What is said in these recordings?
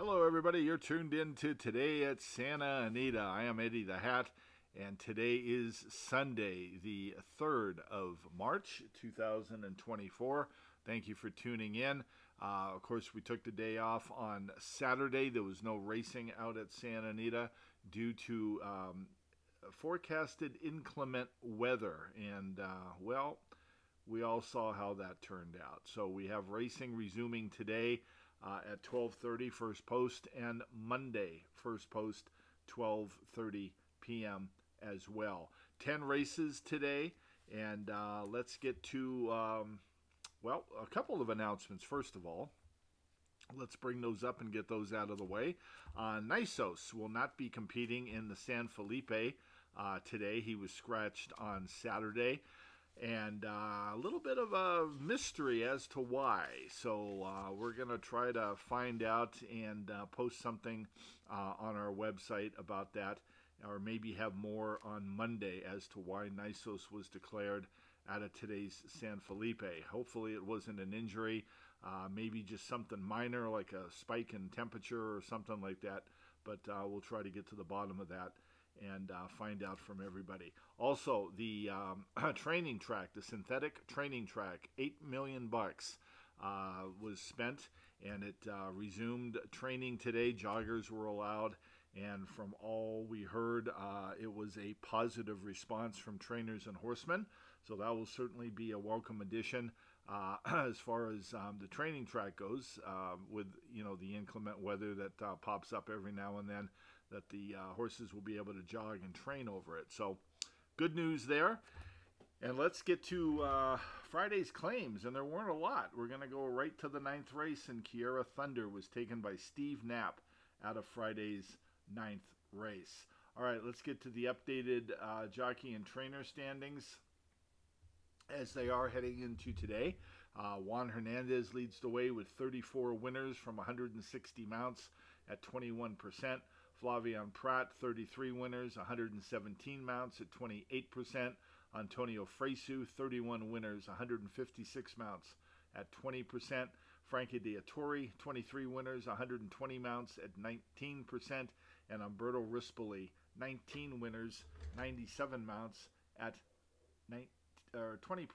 Hello, everybody. You're tuned in to Today at Santa Anita. I am Eddie the Hat, and today is Sunday, the 3rd of March, 2024. Thank you for tuning in. Uh, of course, we took the day off on Saturday. There was no racing out at Santa Anita due to um, forecasted inclement weather. And, uh, well, we all saw how that turned out. So we have racing resuming today uh, at 12:30 first post and Monday first post 12:30 p.m. as well. 10 races today and uh, let's get to um, well, a couple of announcements first of all. Let's bring those up and get those out of the way. Uh, Nisos will not be competing in the San Felipe uh, today. He was scratched on Saturday and uh, a little bit of a mystery as to why. So uh, we're going to try to find out and uh, post something uh, on our website about that, or maybe have more on Monday as to why Nisos was declared out of today's San Felipe. Hopefully, it wasn't an injury, uh, maybe just something minor like a spike in temperature or something like that. But uh, we'll try to get to the bottom of that and uh, find out from everybody. Also, the um, training track, the synthetic training track, eight million bucks uh, was spent, and it uh, resumed training today. Joggers were allowed, and from all we heard, uh, it was a positive response from trainers and horsemen. So that will certainly be a welcome addition. Uh, as far as um, the training track goes, uh, with you know the inclement weather that uh, pops up every now and then, that the uh, horses will be able to jog and train over it. So, good news there. And let's get to uh, Friday's claims, and there weren't a lot. We're going to go right to the ninth race, and Kiera Thunder was taken by Steve Knapp out of Friday's ninth race. All right, let's get to the updated uh, jockey and trainer standings as they are heading into today. Uh, Juan Hernandez leads the way with 34 winners from 160 mounts at 21%. Flavien Prat, 33 winners, 117 mounts at 28%. Antonio Fresu, 31 winners, 156 mounts at 20%. Frankie Dettori, 23 winners, 120 mounts at 19%. And Umberto Rispoli, 19 winners, 97 mounts at 19, uh, 20%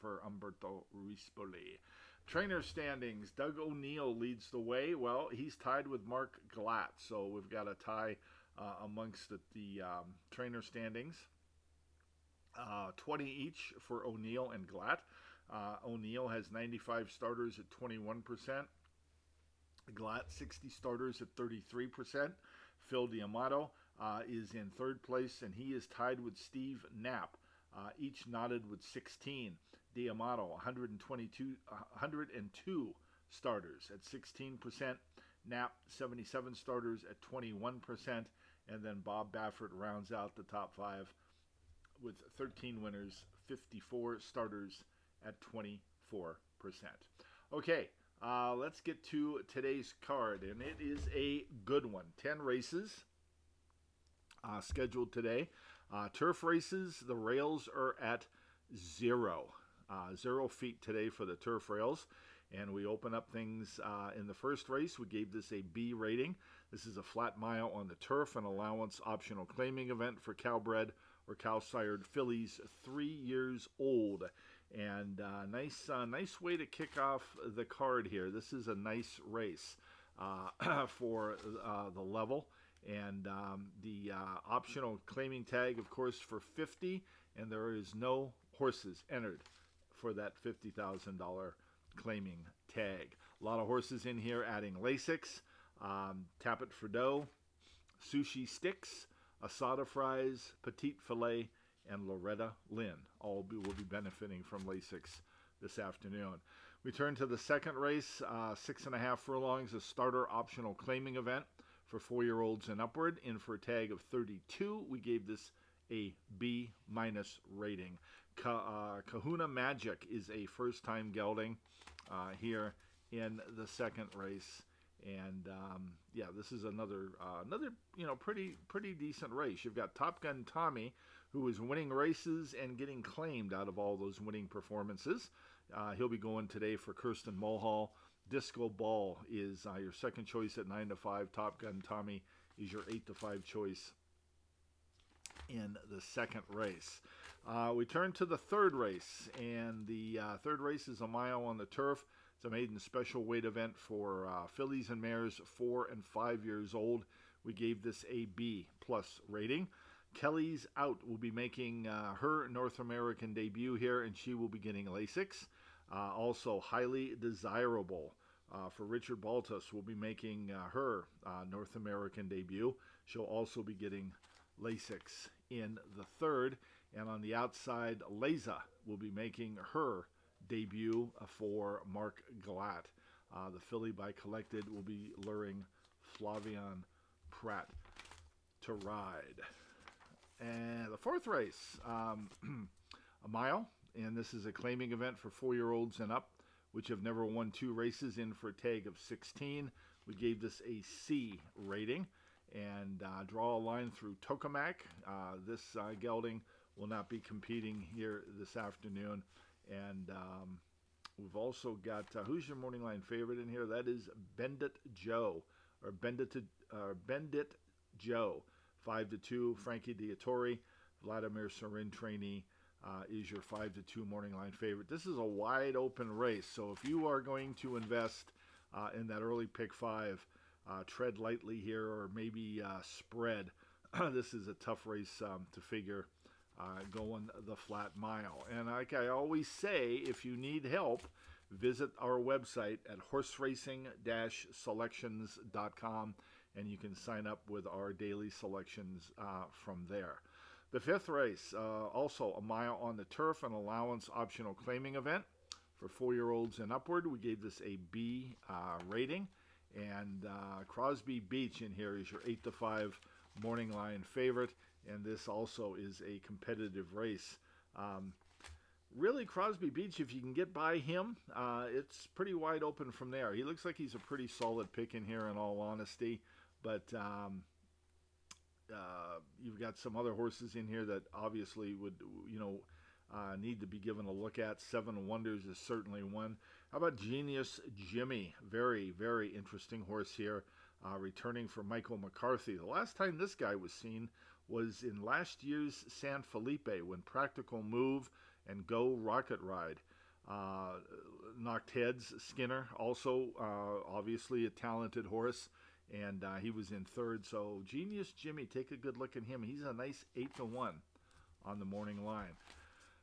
for Umberto Rispoli. Trainer standings. Doug O'Neill leads the way. Well, he's tied with Mark Glatt, so we've got a tie uh, amongst the, the um, trainer standings. Uh, 20 each for O'Neill and Glatt. Uh, O'Neill has 95 starters at 21%. Glatt 60 starters at 33%. Phil D'Amato uh, is in third place, and he is tied with Steve Knapp, uh, each knotted with 16. D'Amato, 122, 102 starters at 16%. Knapp, 77 starters at 21%. And then Bob Baffert rounds out the top five with 13 winners, 54 starters at 24%. Okay, uh, let's get to today's card, and it is a good one. 10 races uh, scheduled today. Uh, turf races, the rails are at zero. Uh, zero feet today for the turf rails. And we open up things uh, in the first race. We gave this a B rating. This is a flat mile on the turf, an allowance optional claiming event for Cal-bred or Cal sired fillies three years old. And uh, nice, uh, nice way to kick off the card here. This is a nice race uh, for uh, the level. And um, the optional claiming tag, of course, for 50 and there is no horses entered for that $50,000 claiming tag. A lot of horses in here adding Lasix, um, Tapit Dough, Sushi Sticks, Asada Fries, Petite Filet, and Loretta Lynn. All be, will be benefiting from Lasix this afternoon. We turn to the second race, uh, six and a half furlongs, a starter optional claiming event for four year olds and upward, in for a tag of 32. We gave this a B minus rating. Ka, uh, Kahuna Magic is a first time gelding uh, here in the second race. And um, yeah, this is another uh, another you know pretty pretty decent race. You've got Top Gun Tommy, who is winning races and getting claimed out of all those winning performances. Uh, he'll be going today for Kristin Mulhall Disco Ball is uh, your second choice at 9 to 5. Top Gun Tommy is your 8 to 5 choice in the second race. Uh, we turn to the third race, and the uh, third race is a mile on the turf. It's a maiden special weight event for uh, fillies and mares four and five years old. We gave this a B plus rating. Kelly's out will be making uh, her North American debut here, and she will be getting Lasix. Uh, also, highly desirable uh, for Richard Baltas will be making her North American debut. She'll also be getting Lasix in the third. And on the outside, Leza will be making her debut for Mark Glatt. Uh, the filly by Collected will be luring Flavien Prat to ride. And the fourth race, um, a mile, and this is a claiming event for four year olds and up, which have never won two races in for a tag of 16. We gave this a C rating and uh, draw a line through Tokamak. Uh, this uh, gelding will not be competing here this afternoon. And um, we've also got uh, who's your morning line favorite in here? That is Bendit Joe or Bendit uh, Bendit Joe, five to two. Frankie Dettori, Vladimir Cerin trainee. Uh, is your five to two morning line favorite. This is a wide open race, so if you are going to invest uh, in that early pick five, uh, tread lightly here or maybe uh, spread. this is a tough race um, to figure uh, going the flat mile. And like I always say, if you need help, visit our website at horseracing-selections.com and you can sign up with our daily selections uh, from there. The fifth race, uh, also a mile on the turf, an allowance optional claiming event for four year olds and upward. We gave this a B uh, rating. And uh, Crosby Beach in here is your 8 to 5 morning line favorite. And this also is a competitive race. Um, really, Crosby Beach, if you can get by him, uh, it's pretty wide open from there. He looks like he's a pretty solid pick in here, in all honesty. But um, uh, you've got some other horses in here that obviously would, you know, uh, need to be given a look at. Seven Wonders is certainly one. How about Genius Jimmy? Very, very interesting horse here, uh, returning for Michael McCarthy. The last time this guy was seen was in last year's San Felipe when Practical Move and Go Rocket Ride uh, knocked heads. Skinner, also uh, obviously a talented horse, and uh, he was in third. So Genius Jimmy, take a good look at him. He's a nice eight to one on the morning line.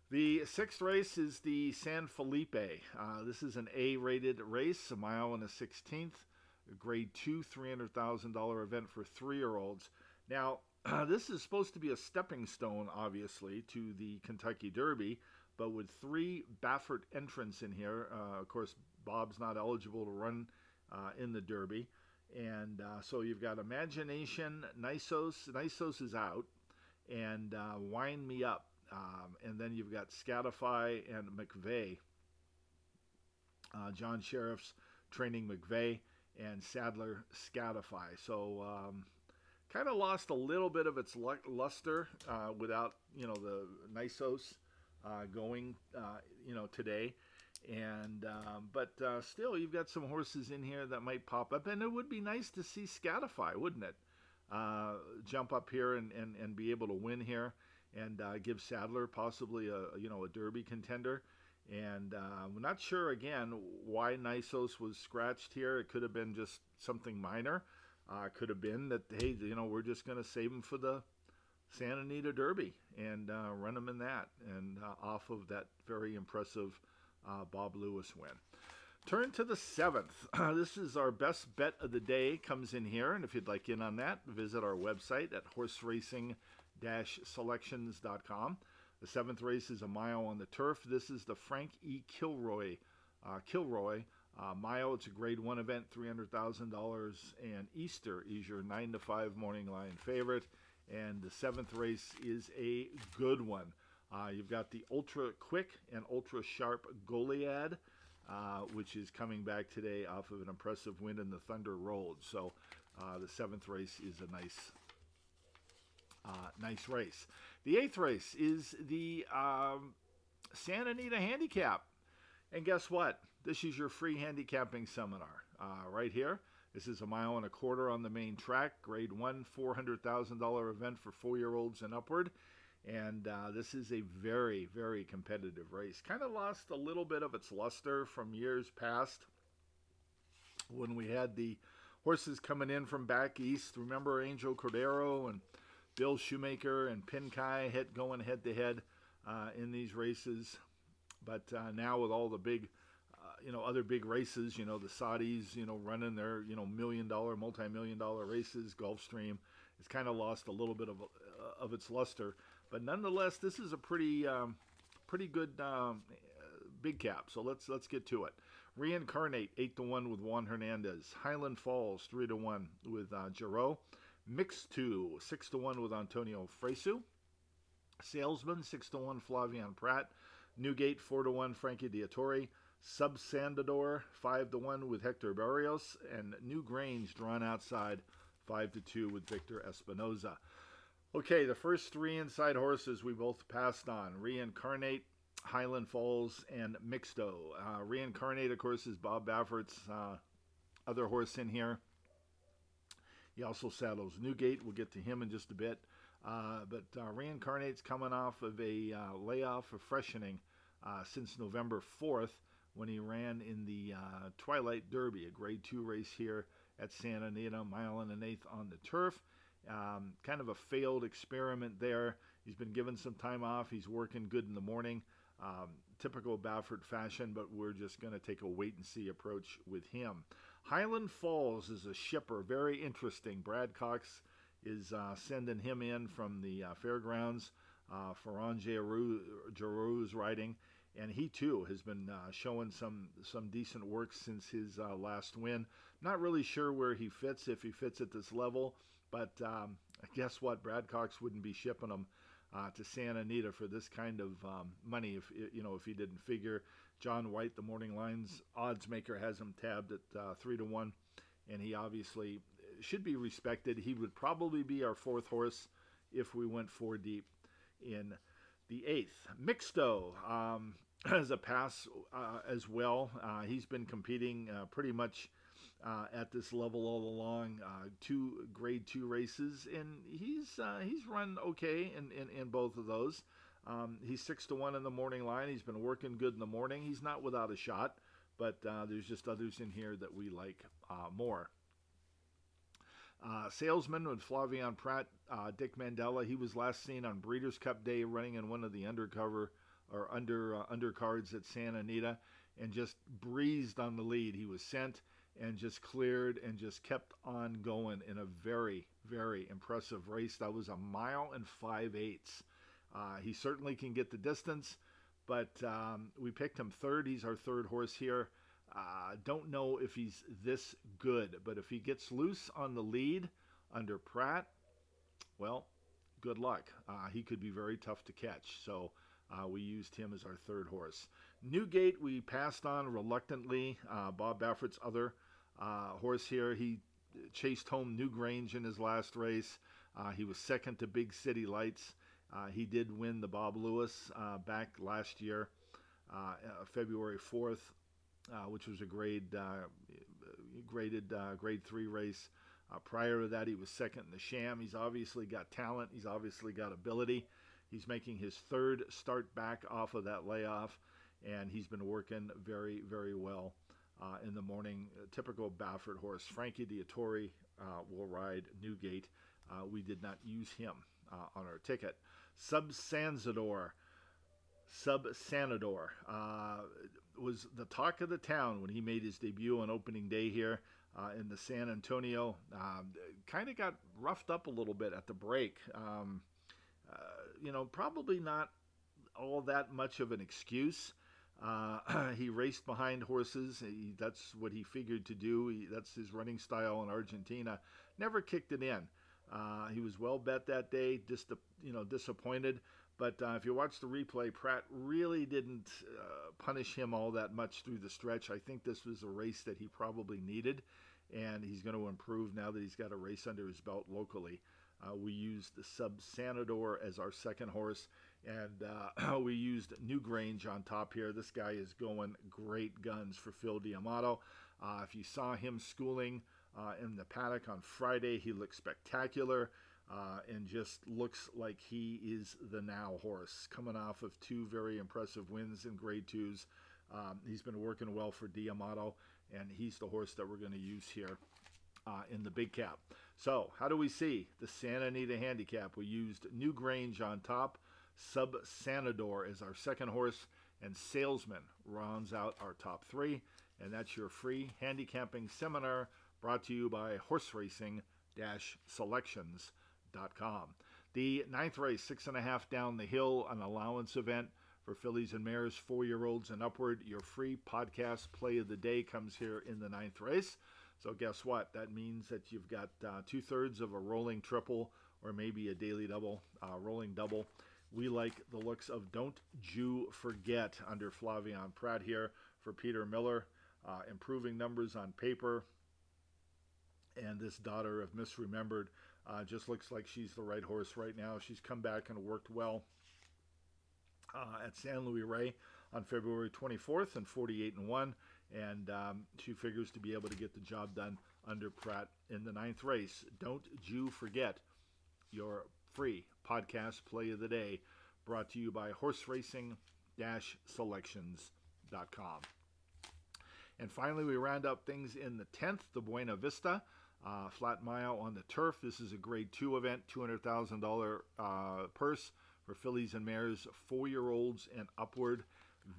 The sixth race is the San Felipe. Uh, this is an A rated race, a mile and a 16th, a grade 2, $300,000 event for three year olds. Now, this is supposed to be a stepping stone, obviously, to the Kentucky Derby, but with three Baffert entrants in here. Uh, of course, Bob's not eligible to run uh, in the Derby. And uh, so you've got Imagination, Nisos, Nisos is out, and uh, Wine Me Up. Um, and then you've got Scatify and McVeigh. Uh, John Shirreffs training McVeigh and Sadler Scatify. So um, kind of lost a little bit of its luster uh, without you know the Nisos uh, going uh, you know today. And um, but uh, still, you've got some horses in here that might pop up, and it would be nice to see Scatify, wouldn't it? Uh, jump up here and, and, and be able to win here and uh, give Sadler possibly a you know a Derby contender. And uh, I'm not sure again why Nisos was scratched here. It could have been just something minor. Uh, could have been that hey, you know, we're just going to save him for the Santa Anita Derby and uh, run him in that, and uh, off of that very impressive uh, Bob Lewis win. Turn to the seventh. this is our best bet of the day. Comes in here, and if you'd like in on that, visit our website at horse racing selections.com. The seventh race is a mile on the turf. This is the Frank E. Kilroy, uh, Kilroy uh, mile. It's a grade one event, $300,000, and Easter is your 9 to 5 morning line favorite. And the seventh race is a good one. Uh, you've got the ultra quick and ultra sharp Goliad, uh, which is coming back today off of an impressive win in the Thunder Road. So uh, the seventh race is a nice uh, nice race. The eighth race is the um, Santa Anita Handicap. And guess what? this is your free handicapping seminar uh, right here. This is a mile and a quarter on the main track, grade one, $400,000 event for four year olds and upward. And uh, this is a very, very competitive race. Kind of lost a little bit of its luster from years past when we had the horses coming in from back east. Remember Angel Cordero and Bill Shoemaker and Pincay hit going head to head in these races. But uh, now with all the big, uh, you know, other big races, you know, the Saudis, you know, running their, you know, million dollar, multi million dollar races, Gulfstream, it's kind of lost a little bit of uh, of its luster. But nonetheless, this is a pretty um, pretty good um, big cap. So let's let's get to it. Reincarnate eight to one with Juan Hernandez. Highland Falls three to one with uh, Geroux. Mixto six to one with Antonio Fresu. Salesman six to one Flavien Prat. Newgate four to one Frankie Dettori. Subsanador five to one with Hector Berrios and Newgrange drawn outside five to two with Victor Espinoza. Okay, the first three inside horses we both passed on. Reincarnate Highland Falls, and Mixto. Uh, Reincarnate, of course, is Bob Baffert's uh, other horse in here. He also saddles Newgate. We'll get to him in just a bit. Uh, but uh, Reincarnate's coming off of a uh, layoff of freshening uh, since November 4th when he ran in the Twilight Derby, a grade two race here at Santa Anita, mile and an eighth on the turf. Um, kind of a failed experiment there. He's been given some time off. He's working good in the morning. Um, typical Baffert fashion, but we're just going to take a wait and see approach with him. Highland Falls is a shipper, very interesting. Brad Cox is uh, sending him in from the uh, fairgrounds uh, for Geroux's riding, and he too has been uh, showing some some decent work since his uh, last win. Not really sure where he fits if he fits at this level, but um, guess what? Brad Cox wouldn't be shipping him uh, to Santa Anita for this kind of um, money. If you know, if he didn't figure, John White, the morning lines odds maker, has him tabbed at uh, three to one, and he obviously should be respected. He would probably be our fourth horse if we went four deep in the eighth. Mixto um, as a pass uh, as well. Uh, he's been competing uh, pretty much uh, at this level all along. Uh, two grade two races, and he's uh, he's run okay in, in, in both of those. Um, he's six to one in the morning line. He's been working good in the morning. He's not without a shot, but uh, there's just others in here that we like uh, more. Uh, salesman with Flavien Prat, Dick Mandella. He was last seen on Breeders' Cup Day running in one of the undercover or under undercards at Santa Anita, and just breezed on the lead. He was sent and just cleared and just kept on going in a very, very impressive race. That was a mile and five eighths. Uh, he certainly can get the distance, but um, we picked him third. He's our third horse here. Uh, don't know if he's this good, but if he gets loose on the lead under Prat, well, good luck. Uh, he could be very tough to catch. So uh, we used him as our third horse. Newgate, we passed on reluctantly. Uh, Bob Baffert's other uh, horse here, he chased home Newgrange in his last race. Uh, he was second to Big City Lights. Uh, he did win the Bob Lewis uh, back last year, uh, February 4th, which was a grade graded grade three race. prior to that, he was second in the Sham. He's obviously got talent. He's obviously got ability. He's making his third start back off of that layoff and he's been working very, very well uh, in the morning. typical Baffert horse. Frankie Dettori uh, will ride Newgate. Uh, we did not use him uh, on our ticket. Subsanador. Sub Sanador uh, was the talk of the town when he made his debut on opening day here uh, in the San Antonio. Um, kind of got roughed up a little bit at the break. Um, you know, probably not all that much of an excuse. Uh, he raced behind horses. He, that's what he figured to do. He, that's his running style in Argentina. Never kicked it in. Uh, he was well bet that day. Just you know disappointed. But uh, if you watch the replay, Prat really didn't uh, punish him all that much through the stretch. I think this was a race that he probably needed, and he's going to improve now that he's got a race under his belt locally. Uh, we used the Subsanador as our second horse, And uh, we used Newgrange on top here. This guy is going great guns for Phil D'Amato. Uh, if you saw him schooling uh, in the paddock on Friday, he looks spectacular. Uh, and just looks like he is the now horse, coming off of two very impressive wins in grade twos. Um, he's been working well for D'Amato, and he's the horse that we're going to use here uh, in the big cap. So, how do we see the Santa Anita handicap? We used Newgrange on top, Subsanador is our second horse, and Salesman rounds out our top three. And that's your free handicapping seminar brought to you by Horse Racing Selections the ninth race, six and a half down the hill, an allowance event for fillies and mares, four year olds and upward. Your free podcast play of the day comes here in the ninth race. So, guess what? That means that you've got uh, two thirds of a rolling triple or maybe a daily double, uh, rolling double. We like the looks of Don't You Forget under Flavien Prat here for Peter Miller. Uh, improving numbers on paper. And this daughter of Misremembered uh, just looks like she's the right horse right now. She's come back and worked well uh, at San Luis Rey on February 24th and 48 and 1. And um, she figures to be able to get the job done under Prat in the ninth race. Don't you forget your free podcast play of the day brought to you by horse racing selections.com. And finally, we round up things in the 10th, the Buena Vista. Uh, flat mile on the turf. This is a grade two event, $200,000 uh, purse for fillies and mares, four year olds and upward.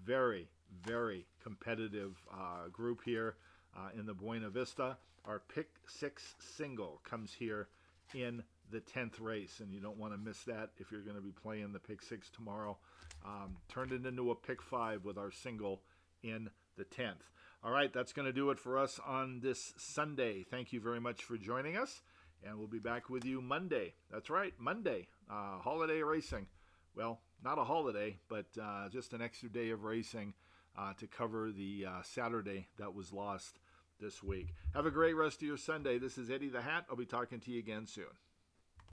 Very, very competitive uh, group here uh, in the Buena Vista. Our pick six single comes here in the 10th race, and you don't want to miss that if you're going to be playing the pick six tomorrow. Um, turned it into a pick five with our single in the 10th. All right, that's going to do it for us on this Sunday. Thank you very much for joining us, and we'll be back with you Monday. That's right, Monday, uh, holiday racing. Well, not a holiday, but uh, just an extra day of racing uh, to cover the uh, Saturday that was lost this week. Have a great rest of your Sunday. This is Eddie the Hat. I'll be talking to you again soon.